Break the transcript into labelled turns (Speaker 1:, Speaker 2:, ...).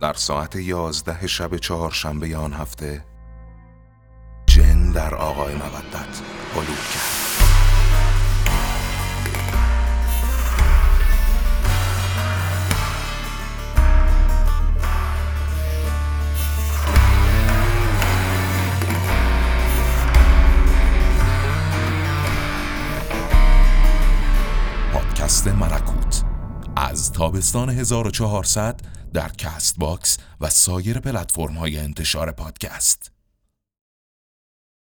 Speaker 1: در ساعت یازده شب چهارشنبه آن هفته جن در آقای مودت حلول کرد. پادکست ملکوت از تابستان 1400 در Castbox و سایر پلتفرم های انتشار پادکست.